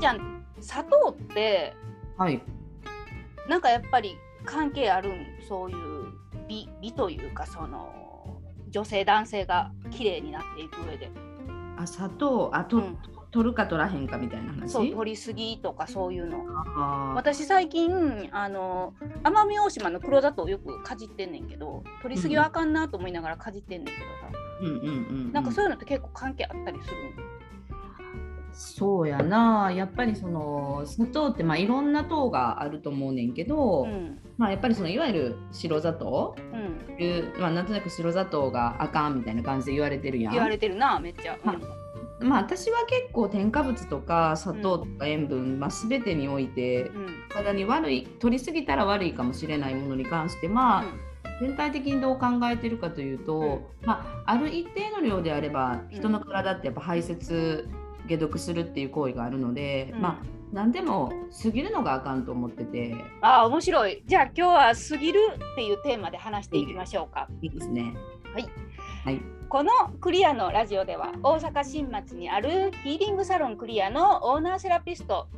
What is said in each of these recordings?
ちゃん。砂糖ってはい。なんかやっぱり関係あるん？そういう美美というかその女性男性が綺麗になっていく上で。あ、砂糖、あ、と、うん。取るか取らへんかみたいな話？そう取りすぎとかそういうの。私最近あの奄美大島の黒砂糖をよくかじってんねんけど取りすぎはあかんなと思いながらかじってんねんけどさ、うんうんうんうん。なんかそういうのって結構関係あったりするそうやな。やっぱりその砂糖ってまあいろんな糖があると思うねんけど、うん。まあやっぱりそのいわゆる白砂糖うん。いう、まあ、なんとなく白砂糖があかんみたいな感じで言われてるやん。言われてるなめっちゃ、うん。ままあ私は結構添加物とか砂糖とか塩分、まあ、全てにおいてうん。体に悪い取りすぎたら悪いかもしれないものに関してまあ、全体的にどう考えてるかというと、まあ、ある一定の量であれば人の体ってやっぱ排泄解毒するっていう行為があるので、うんまあ何でも過ぎるのがあかんと思っててああ面白いじゃあ今日は「過ぎる」っていうテーマで話していきましょうか。いいですね。はいはい。このクリアのラジオでは大阪新町にあるヒーリングサロンクリアのオーナーセラピスト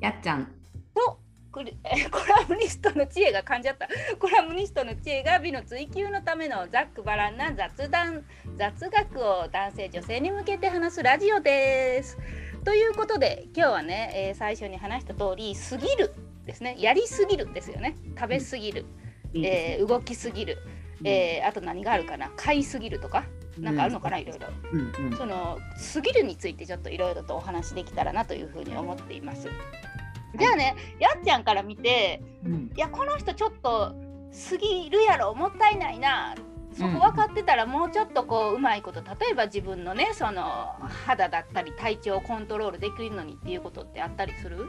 やっちゃん。と コラムニストの知恵が噛んじゃった。コラムニストの知恵が美の追求のためのざっくばらんな雑談。雑学を男性女性に向けて話すラジオです。ということで今日はね、えー最初に話した通り「過ぎる」ですね。やりすぎるですよね。食べすぎる、いいですえー動きすぎる、えーあと何があるかな。買いすぎるとか？なんかあるのかな、いろいろ。うんうん。その過ぎるについてちょっといろいろとお話できたらなというふうに思っています。じゃあね、やっちゃんから見て、うんいやこの人ちょっと過ぎるやろもったいないな。そこ分かってたらもうちょっとこううまいこと例えば自分のねその肌だったり体調をコントロールできるのにっていうことってあったりする、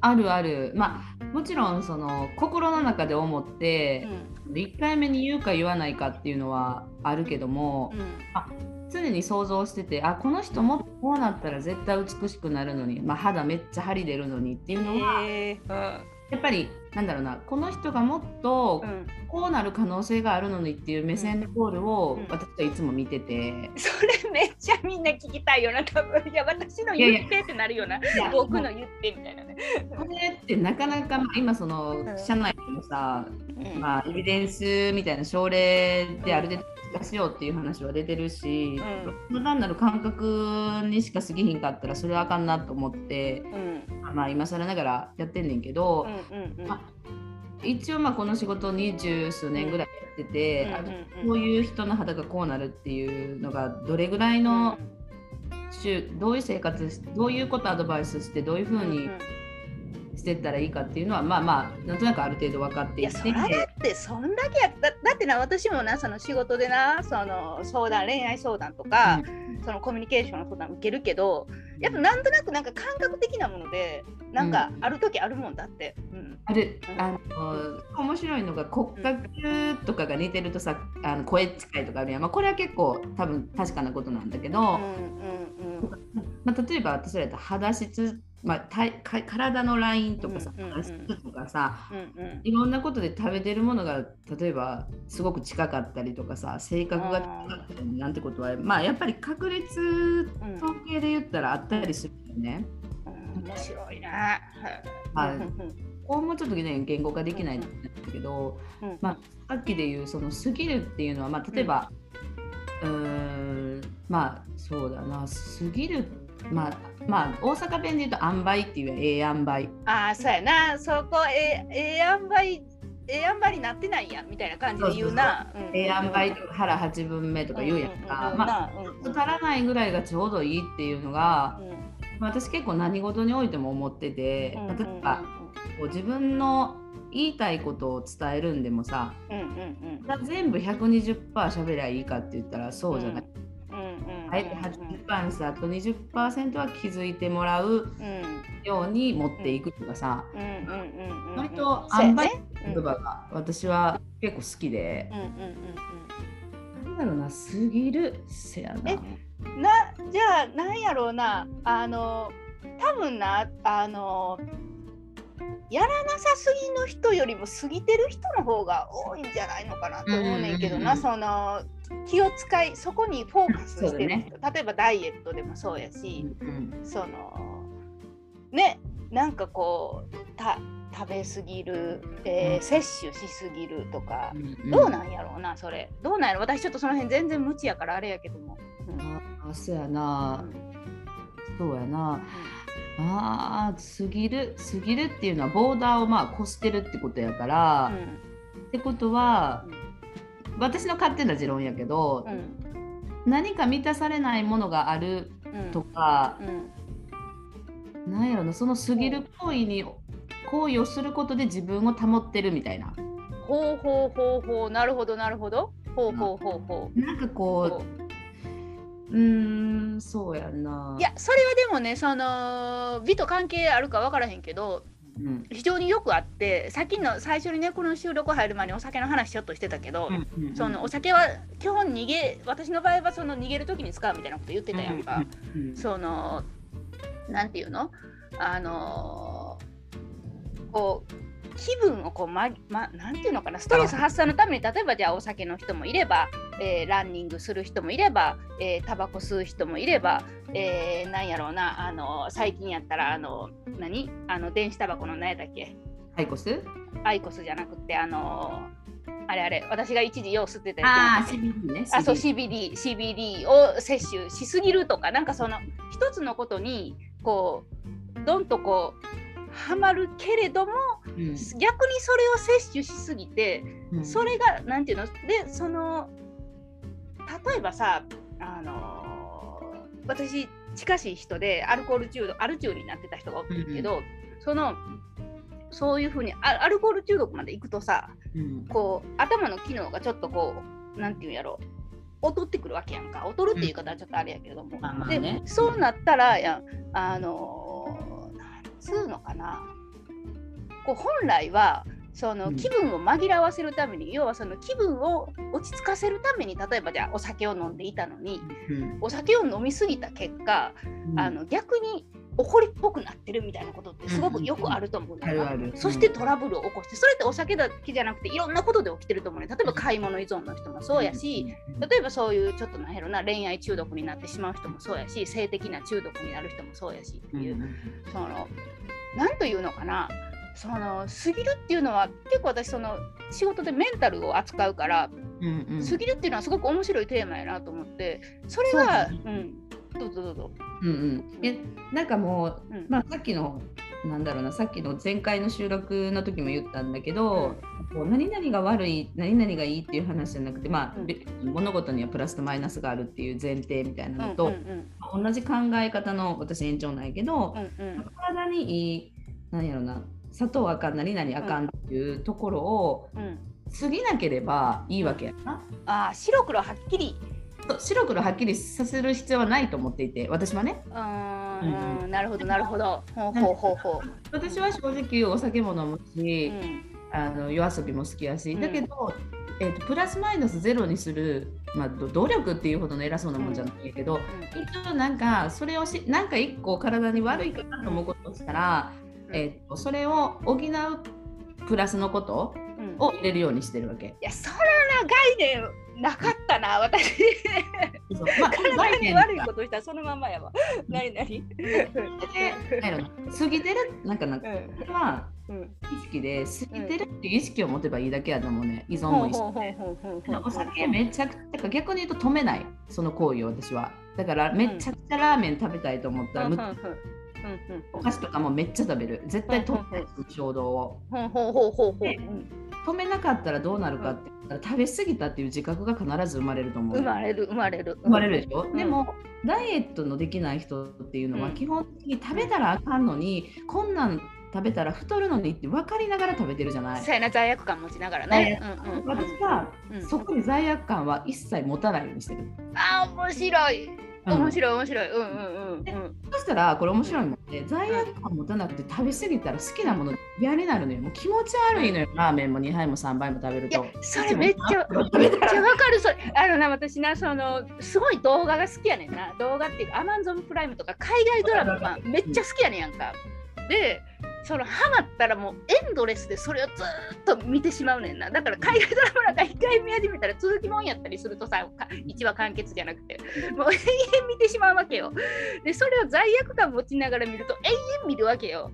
あるある。まあもちろんその心の中で思っうて、ん1回目に言うか言わないかっていうのはあるけども、常に想像しててあこの人もこうなったら絶対美しくなるのに、まあ、肌めっちゃ張り出るのにっていうのは、へーやっぱりなんだろうなこの人がもっとうん。うんこうなる可能性があるのにっていう目線のゴールをうん。私はいつも見てて、それめっちゃみんな聞きたいよな多分いや私の言ってってなるよな。僕の言ってみたいなね。これってなかなか、まあ今そのうん。社内でもさ、うん。まあ、エビデンスみたいな症例である程度出しようっていう話は出てるし、う単なる感覚にしか過ぎひんかったらそれはあかんなと思って、うん。まあ、今更ながらやってんねんけど、うんうんうん。ま一応まあこの仕事二十数年ぐらいやってて、あうんうんうん。こういう人の肌がこうなるっていうのがどれぐらいの週どういう生活しどういうことアドバイスしてどういうふうにしていったらいいかっていうのはまあまあなんとなくある程度分かっていて。いやそだってそんだけやだだってな私もなその仕事でなその相談恋愛相談とか、そのコミュニケーションの相談受けるけどやっぱなんとなくなんか感覚的なものでなんかある時あるもんだって。うん。ある。うん。あの面白いのが骨格とかが似てるとさあの声近いとかあるやん、まあ、これは結構多分確かなことなんだけど、うんうんまあ、例えば私らやったら肌質、まあ、体か体のラインとかさ、うんうんとかさうんうん。いろんなことで食べてるものが例えばすごく近かったりとかさ性格が近かったりなんてことはまあやっぱり確率うん。統計で言ったらあったりするよね。うん面白いな。はい。うん。こうもうちょっとね言語化できないんだけど、うんまあ、さっきで言うその過ぎるっていうのは、まあ、例えば、うーんまあそうだな過ぎるまあまあ大阪弁で言うと塩梅っていうええ塩梅。ああそうやな。そこえええ塩梅ええ塩梅になってないやんみたいな感じで言うな。うん。ええ塩梅とか腹8分目とか言うやんか、まあ足らないぐらいがちょうどいいっていうのが、まあ私結構何事においても思ってて、まあ例えばこう自分の言いたいことを伝えるんでもさ全部120%喋りゃいいかって言ったらそうじゃない。あえて80%にさあと20%は気づいてもらうように持っていくとかさ、割と塩梅って言葉が私は結構好きで、なんだろうな過ぎるせやな。えなじゃあなんやろうな。あの多分なあのやらなさすぎの人よりも過ぎてる人の方が多いんじゃないのかなと思うねんけどな、その気を使いそこにフォーカスしてるね。人、例えばダイエットでもそうやし、うんそのねなんかこうた食べ過ぎる、えー、摂取しすぎるとか、うん、どうなんやろうなそれ。どうなんやろ私ちょっとその辺全然無知やからあれやけども、うん、あそうやな、そうやな、あ過ぎる過ぎるっていうのはボーダーをまあ越してるってことやから、ってことは、私の勝手な持論やけど、何か満たされないものがあるとか、うん、なんやろなその過ぎる行為に行為をすることで自分を保ってるみたいな。ほうほうほうほうなるほどなるほど。ほうほうほうほう。なんかこううんそうやな。いやそれはでもねその美と関係あるか分からへんけどうん、非常によくあってさっきの最初にねこの収録入る前にお酒の話ちょっとしてたけど、そのお酒は基本逃げ私の場合はその逃げる時に使うみたいなこと言ってたやんか、そのなんていうの？あのこう気分をこう、まま、なんていうのかな？ストレス発散のために例えばじゃあお酒の人もいれば、えー、ランニングする人もいれば、えー、タバコ吸う人もいれば、えー、なんやろうなあの最近やったらあの何？あの電子タバコの何やったっけ？アイコス？アイコスじゃなくてあのあれあれ私が一時よう吸ってたやつ、あ CBD ね。あそう CBD CBD を摂取しすぎるとかなんかその一つのことにこうどんとこうはまるけれども、うん、逆にそれを摂取しすぎて、うん、それが何て言うの？でその例えばさあのー、私近しい人でアルコール中毒アル中になってた人がおるけど、うん、そのそういうふうにアルコール中毒まで行くとさ、こう頭の機能がちょっとこう何て言うんやろ劣ってくるわけやんか。劣るっていう言い方はちょっとあれやけれども、で、ね、そうなったらやあのつうのかな。こう本来はその気分を紛らわせるために、うん、要はその気分を落ち着かせるために例えばじゃあお酒を飲んでいたのに、うん、お酒を飲みすぎた結果、うん、あの逆に怒りっぽくなってるみたいなことってすごくよくあると思うんだよ、うん、そしてトラブルを起こしてそれってお酒だけじゃなくていろんなことで起きてると思うね。例えば買い物依存の人もそうやし例えばそういうちょっとなんやろな恋愛中毒になってしまう人もそうやし性的な中毒になる人もそうやしっていう、その何というのかなその過ぎるっていうのは結構私その仕事でメンタルを扱うから、うんうん、過ぎるっていうのはすごく面白いテーマやなと思ってそれがう、うん、どうぞどうぞ。うんうん、えなんかもう、うん、まあ、さっきのなんだろうなさっきの前回の収録の時も言ったんだけど、うん、こう何々が悪い何々がいいっていう話じゃなくて、まあ、うん、物事にはプラスとマイナスがあるっていう前提みたいなのと、うんうんうん、同じ考え方の私延長なんやけど、うんうん、体にいい何やろな砂糖あかん何々あかんっていうところを、過ぎなければいいわけやな。あ白黒はっきり。白黒はっきりさせる必要はないと思っていて私はね。うん、なるほどなるほど。ほうほうほうほう。私は正直お酒も飲むし、うん、あの夜遊びも好きやし、だけど、えーと、プラスマイナスゼロにする、まあ、努力っていうほどの偉そうなもんじゃないけど、一応なんかそれをしなんか一個体に悪いかなと思うことをしたら、えーと、それを補うプラスのことを入れるようにしてるわけ。いやそれは概念なかったな、私。まあ、体に悪いことしたらそのままやわ。何何？過ぎてる？なんかなんか、これは意識で過ぎてるっていう意識を持てばいいだけやと思うね、依存も一緒で。お酒めちゃくちゃ逆に言うと止めない、その行為を私は。だからめちゃくちゃラーメン食べたいと思ったら、お菓子とかもめっちゃ食べる。絶対止めない衝動を。止めなかったらどうなるかって言ったら食べ過ぎたっていう自覚が必ず生まれると思う。生まれる生まれる。生まれるでしょ、うん、でもダイエットのできない人っていうのは基本的に食べたらあかんのに、こんなん食べたら太るのにって分かりながら食べてるじゃない？そうやな罪悪感持ちながらね。うんうん、私は、そこに罪悪感は一切持たないようにしてる。あ面白い。面白い面白い。うんうんうん。そしたらこれ面白いもんで罪悪感持たなくて食べ過ぎたら好きなもの嫌になるのよ。もう気持ち悪いのよ。ラーメンも2杯も3杯も食べると。それめっちゃめっちゃわかる。それあのな私なそのすごい動画が好きやねんな。動画っていうかアマゾンプライムとか海外ドラマめっちゃ好きやねんやんか。でそのハマったらもうエンドレスでそれをずっと見てしまうねんな。だから海外ドラマなんか一回見始めたら続きもんやったりするとさ1話完結じゃなくてもう永遠見てしまうわけよ。でそれを罪悪感持ちながら見ると永遠見るわけよ。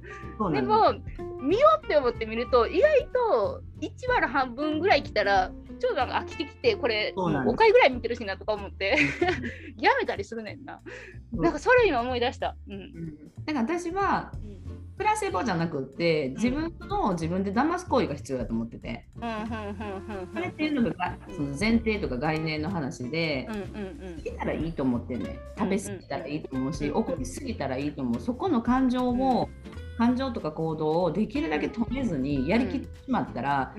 でも見ようって思って見ると意外と1話の半分ぐらい来たらちょうど飽きてきてこれ5回ぐらい見てるしなとか思って やめたりするねんな。なん。かそれ今思い出した。うん、だから私は、プラセボじゃなくて自分の自分で騙す行為が必要だと思ってて、それっていうのがその前提とか概念の話で、過ぎたらいいと思ってね食べ過ぎたらいいと思うし、怒りすぎたらいいと思う。そこの感情を、感情とか行動をできるだけ止めずにやりきってしまったら、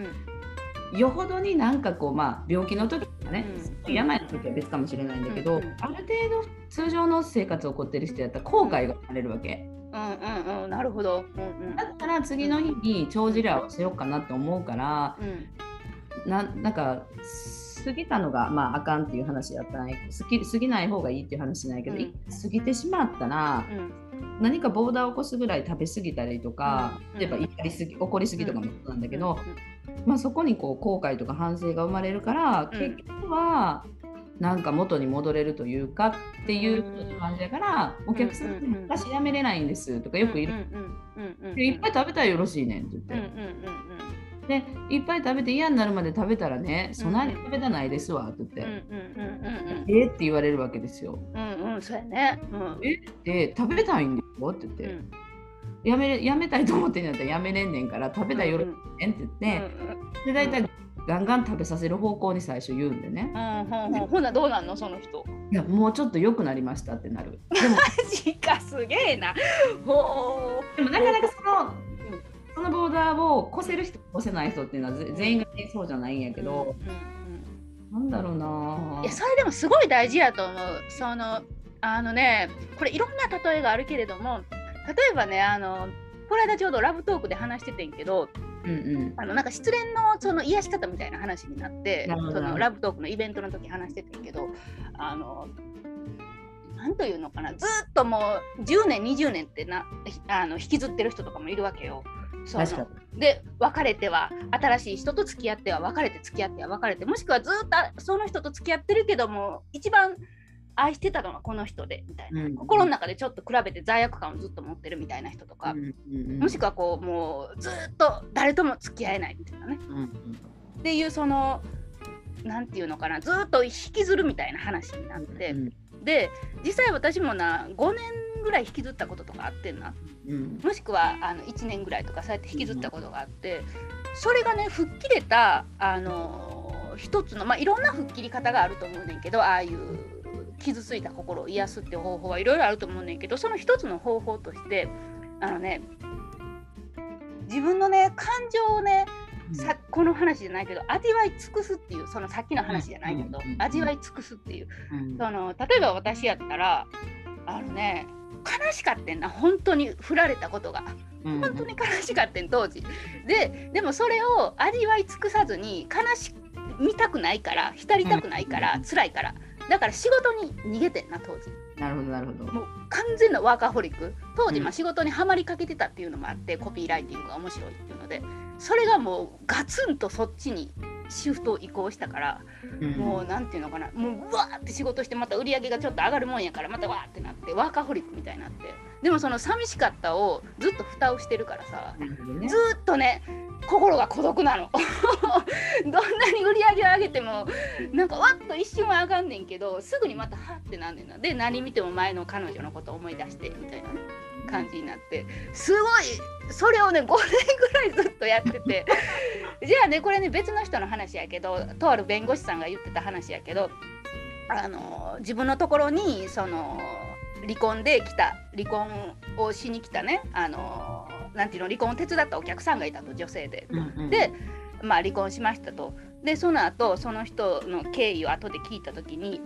よほどになんかこうまあ病気の時とかね、うん、病の時は別かもしれないんだけど、うん、ある程度通常の生活を送ってる人やったら後悔が生まれるわけ。うんうんうん、なるほど、うんうん、だったら次の日に帳尻合わせようかなって思うから、うん、ななんか過ぎたのがまああかんっていう話やったら過ぎ過ぎない方がいいっていう話ないけど、うん、過ぎてしまったら、うん、何かボーダーを起こすぐらい食べ過ぎたりとか、例えば怒りすぎ怒りすぎとかもそうなんだけど、まあ、そこにこう後悔とか反省が生まれるから、結局はなんか元に戻れるというかっていう感じだから、お客さんに「私やめれないんです」とかよく言う「いっぱい食べたらよろしいねん」って言って。でいっぱい食べて嫌になるまで食べたらね、そんなに食べたないですわって言って、えって言われるわけですよ。うんうん、そうやね。うん、えって食べたいんですよって言って、やめやめたいと思ってんやったらやめれんねんから食べたらよろしいねんって言って、で大体ガンガン食べさせる方向に最初言うんでね。うんうん、ほなどうなんの？その人。いやもうちょっと良くなりましたってなる。でもマジかすげえな。ほでもなかなかそのそのボーダーを越せる人越せない人っていうのは全員がそうじゃないんやけど、うんうん、なんだろうな。いやそれでもすごい大事やと思う。そのあのねこれいろんな例えがあるけれども例えばねあのこの間ちょうどラブトークで話しててんけど、うんうん、あのなんか失恋のその癒し方みたいな話になってそのラブトークのイベントの時話しててんけどあのなんというのかなずっともう10年20年ってなあの引きずってる人とかもいるわけよ。そで別れては新しい人と付き合っては別れて付き合っては別れてもしくはずっとその人と付き合ってるけども一番愛してたの？はこの人でみたいな、うん、心の中でちょっと比べて罪悪感をずっと持ってるみたいな人とか、うんもしくはこうもうずっと誰とも付き合えないみたいなね、うんっていうその何て言うのかなずっと引きずるみたいな話になって、で実際私もな5年ぐらい引きずったこととかあってんな、もしくはあの1年ぐらいとかそうやって引きずったことがあって、それがね吹っ切れたあの一つのまあいろんな吹っ切り方があると思うねんけどああいう傷ついた心を癒すっていう方法はいろいろあると思うねんけどその一つの方法としてあのね自分のね感情をねさこの話じゃないけど味わい尽くすっていうそのさっきの話じゃないけど、味わい尽くすっていう、その例えば私やったらあのね悲しかってんな本当に振られたことが。本当に悲しかってん当時。ででもそれを味わい尽くさずに悲しみたくないから浸りたくないから、うん、辛いからだから仕事に逃げてんな当時。なるほどなるほど。もう完全なワーカーホリック。当時まあ仕事にはまりかけてたっていうのもあって、コピーライティングが面白いっていうのでそれがもうガツンとそっちにシフト移行したから、うん、もうなんていうのかな。もううわーって仕事してまた売り上げがちょっと上がるもんやからまたわーってなってワーカーホリックみたいになって。でもその寂しかったをずっと蓋をしてるからさ、ね、ずっとね心が孤独なの。どんなに売り上げを上げてもなんかわっと一瞬は上がんねんけどすぐにまたはってなんねんな。で何見ても前の彼女のこと思い出してみたいな、感じになって。すごいそれをね5年ぐらいずっとやってて。じゃあねこれね別の人の話やけどとある弁護士さんが言ってた話やけどあの自分のところにその離婚で来た離婚をしに来たねあのなんていうの離婚を手伝ったお客さんがいたと女性で。うんうん、で、まあ、離婚しましたと。でその後その人の経緯を後で聞いた時に、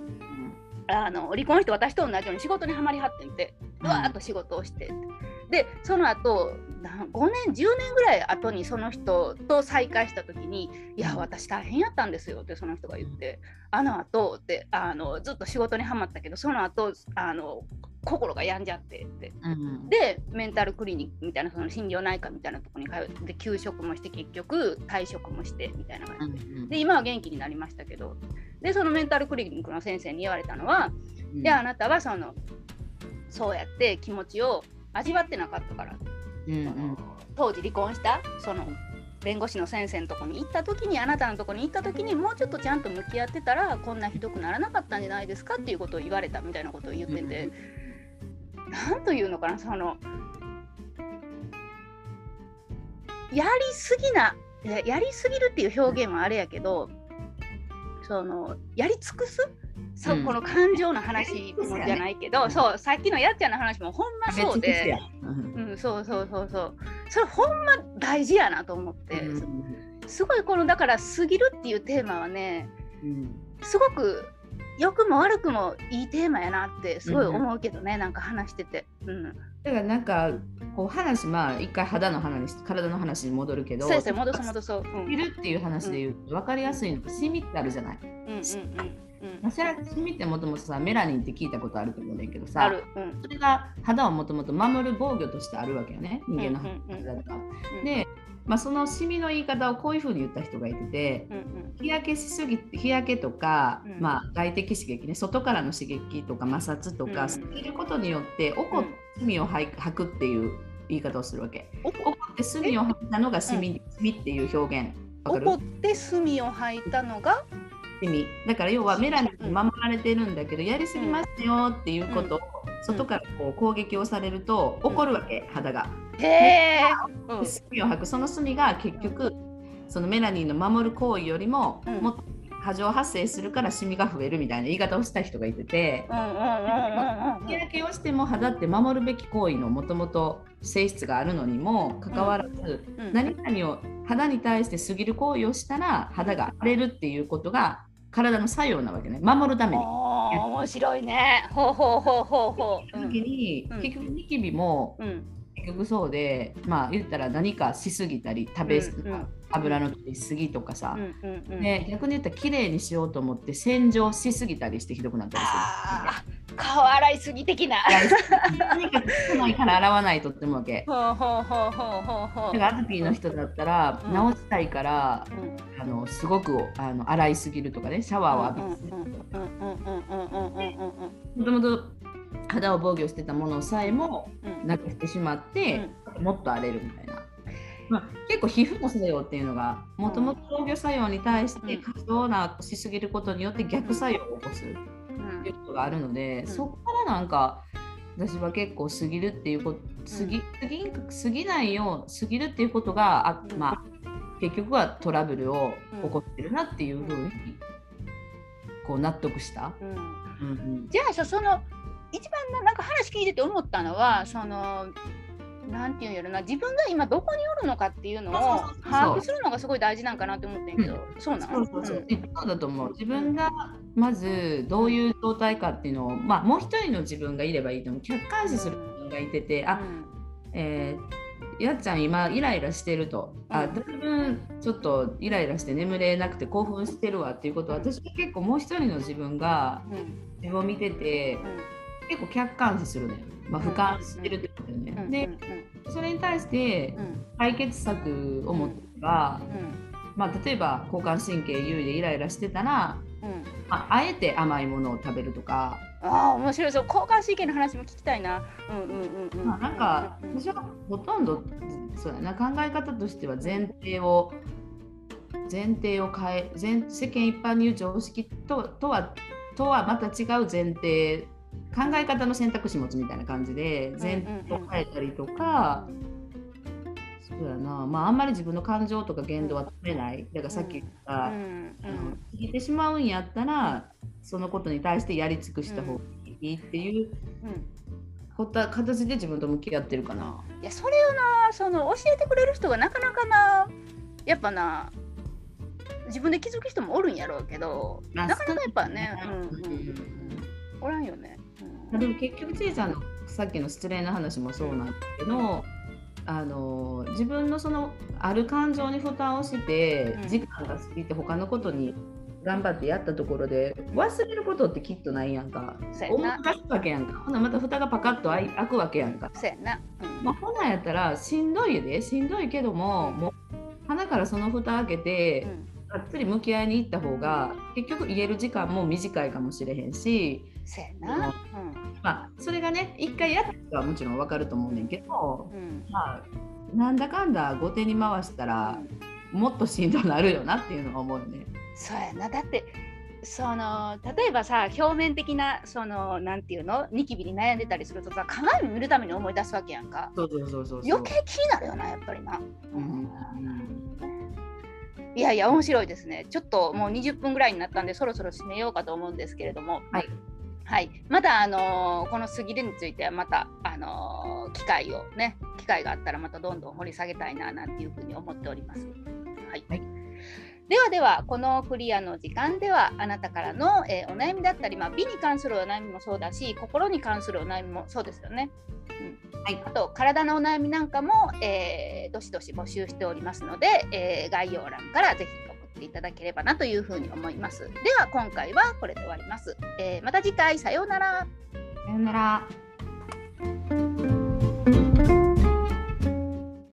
あの離婚して私と同じように仕事にはまりはってんて、うわーっと仕事をして。でその後5年10年ぐらい後にその人と再会した時に「いや私大変やったんですよ」ってその人が言って「あの後ってあのずっと仕事にはまったけどその後あの心が病んじゃってって、うん、でメンタルクリニックみたいなその心療内科みたいなところに通って休職もして結局退職もしてみたいな感じで,、で今は元気になりましたけど。でそのメンタルクリニックの先生に言われたのは、うん、であなたはそのそうやって気持ちを味わってなかったから、うんうん、当時離婚したその弁護士の先生のとこに行った時にあなたのとこに行った時にもうちょっとちゃんと向き合ってたらこんなひどくならなかったんじゃないですかっていうことを言われたみたいなことを言ってて。何というのかなそのやりすぎなやりすぎるっていう表現はあれやけどそのやり尽くす？そう、ん、この感情の話もじゃないけど、そうさっきのやっちゃんの話もほんまそうで、うん、そうそうそうそう。それほんま大事やなと思って、うん、すごいこのだから「過ぎる」っていうテーマはね、うん、すごく良くも悪くもいいテーマやなってすごい思うけどね、うん、なんか話してて。うん、だからなんかこう話まあ一回肌の話体の話に戻るけどそうですね戻そう戻そう。いるっていう話で言うと分かりやすいのシミってあるじゃない？うんうんうんうん、シミってもともとさメラニンって聞いたことあると思うんだけどさ、うん、それが肌をもともと守る防御としてあるわけよね人間の肌だとか。でまあ、そのシミの言い方をこういうふうに言った人がいてて、うんうん、日焼けしすぎ日焼けとか、うん、まあ、外的刺激ね外からの刺激とか摩擦とか、すぎることによって怒ってシミを吐くっていう言い方をするわけ。怒って墨を吐いたのがシミ,、シミっていう表現。怒って墨を吐いたのがシミだから要はメラニンに守られてるんだけど、やりすぎますよっていうことを、外からこう攻撃をされると怒るわけ、肌が。へえ。墨を吐く。その墨が結局そのメラニンの守る行為よりも、もっと過剰発生するからシミが増えるみたいな言い方をした人がいてて日焼けをしても肌って守るべき行為のもともと性質があるのにもかかわらず、何々を肌に対して過ぎる行為をしたら肌が荒れるっていうことが体の作用なわけね守るために。面白いね。ほうほうほうほうほう。時に、うん、結局ニキビも、うん、結局そうでまあ言ったら何かしすぎたり食べ、うんうん、油の取りすぎとかさ、うんうんうん、で逆に言ったら綺麗にしようと思って洗浄しすぎたりしてひどくなったりする。顔洗いすぎ的な。とにかく少ないから洗わないとって思うわけ。ほうほうほうほうほうほう。だからアトピーの人だったら、うん、直したいから、うん、あのすごくあの洗いすぎるとかねシャワーを浴びすぎるとか。もともと肌を防御してたものさえもなくしてしまって、うん、もっと荒れるみたいな。まあ、結構皮膚の作用っていうのがもともと防御作用に対して過剰なしすぎることによって逆作用を起こす。っていうことがあるので、うん、そこからなんか私は結構過ぎるっていうこと過ぎ過ぎ過ぎないよ過ぎるっていうことがあ、まあ、結局はトラブルを起こってるなっていうふうにこう納得した。うん。うんうん、じゃあその一番なんか話聞いてて思ったのはそのなんていうんやろな自分が今どこにおるのかっていうのを把握するのがすごい大事なんかなって思ってんけど、うん、そうなのそうそうそう、そう。だと思う。自分がまずどういう状態かっていうのを、まあ、もう一人の自分がいればいいと思う。客観視する人がいてて、うん、あ、えー、やっちゃん今イライラしてると、うん、あだいぶちょっとイライラして眠れなくて興奮してるわっていうことは私は結構もう一人の自分が自分を見てて、結構客観視するのよ。まあ、俯瞰してるってことだよね。で、それに対して解決策を持ってば、まあ、例えば交感神経優位でイライラしてたら、まあ、あえて甘いものを食べるとか。ああ面白いそう交感神経の話も聞きたいな。うんうんうんうん。まあ、なんか私はほとんどそうやな考え方としては前提を前提を変え前世間一般に言う常識ととはとはまた違う前提考え方の選択肢持つみたいな感じで前提を変えたりとか、そうやな。まああんまり自分の感情とか言動は止めない。だからさっき言った、うん。過ぎてしまうんやったらそのことに対してやり尽くした方がいいっていう、こった形で自分と向き合ってるかな。いやそれをなその教えてくれる人がなかなかなやっぱな自分で気づく人もおるんやろうけど、なかなかやっぱね、うんうんうん、おらんよね。でも結局ちいちゃんのさっきの失礼な話もそうなんだけど、あの自分のそのある感情に負担をして時間が過ぎて他のことに頑張ってやったところで忘れることってきっとないやんか。思い出すわけやんか。ほなまた蓋がパカッと開くわけやんか。そうやな、うん、まあ、ほなやったらしんどいでしんどいけどももう鼻からその蓋開けて、がっつり向き合いに行った方が結局言える時間も短いかもしれへんし。そうやな、うん、まあそれがね一回やったらもちろん分かると思うねんけど、うん、まあなんだかんだ後手に回したら、もっとしんどなるよなっていうのは思うね。そうやな。だってその例えばさ表面的なそのなんていうの？ニキビに悩んでたりするとさ鏡見るために思い出すわけやんか。そうそうそうそう余計気になるよなやっぱりな、うん、いやいや面白いですね。ちょっともう20分ぐらいになったんでそろそろ締めようかと思うんですけれども。はいはい、まだあのー、この杉でについてはまたあのー、機会をね機会があったらまたどんどん掘り下げたいななんていうふうに思っております。はい、はい。ではではこのクリアの時間ではあなたからの、えー、お悩みだったり、まあ、美に関するお悩みもそうだし心に関するお悩みもそうですよね。うん。はい、あと体のお悩みなんかも、えー、どしどし募集しておりますので、えー、概要欄からぜひ送っていただければなというふうに思います。では今回はこれで終わります。えー、また次回さようなら。さようなら。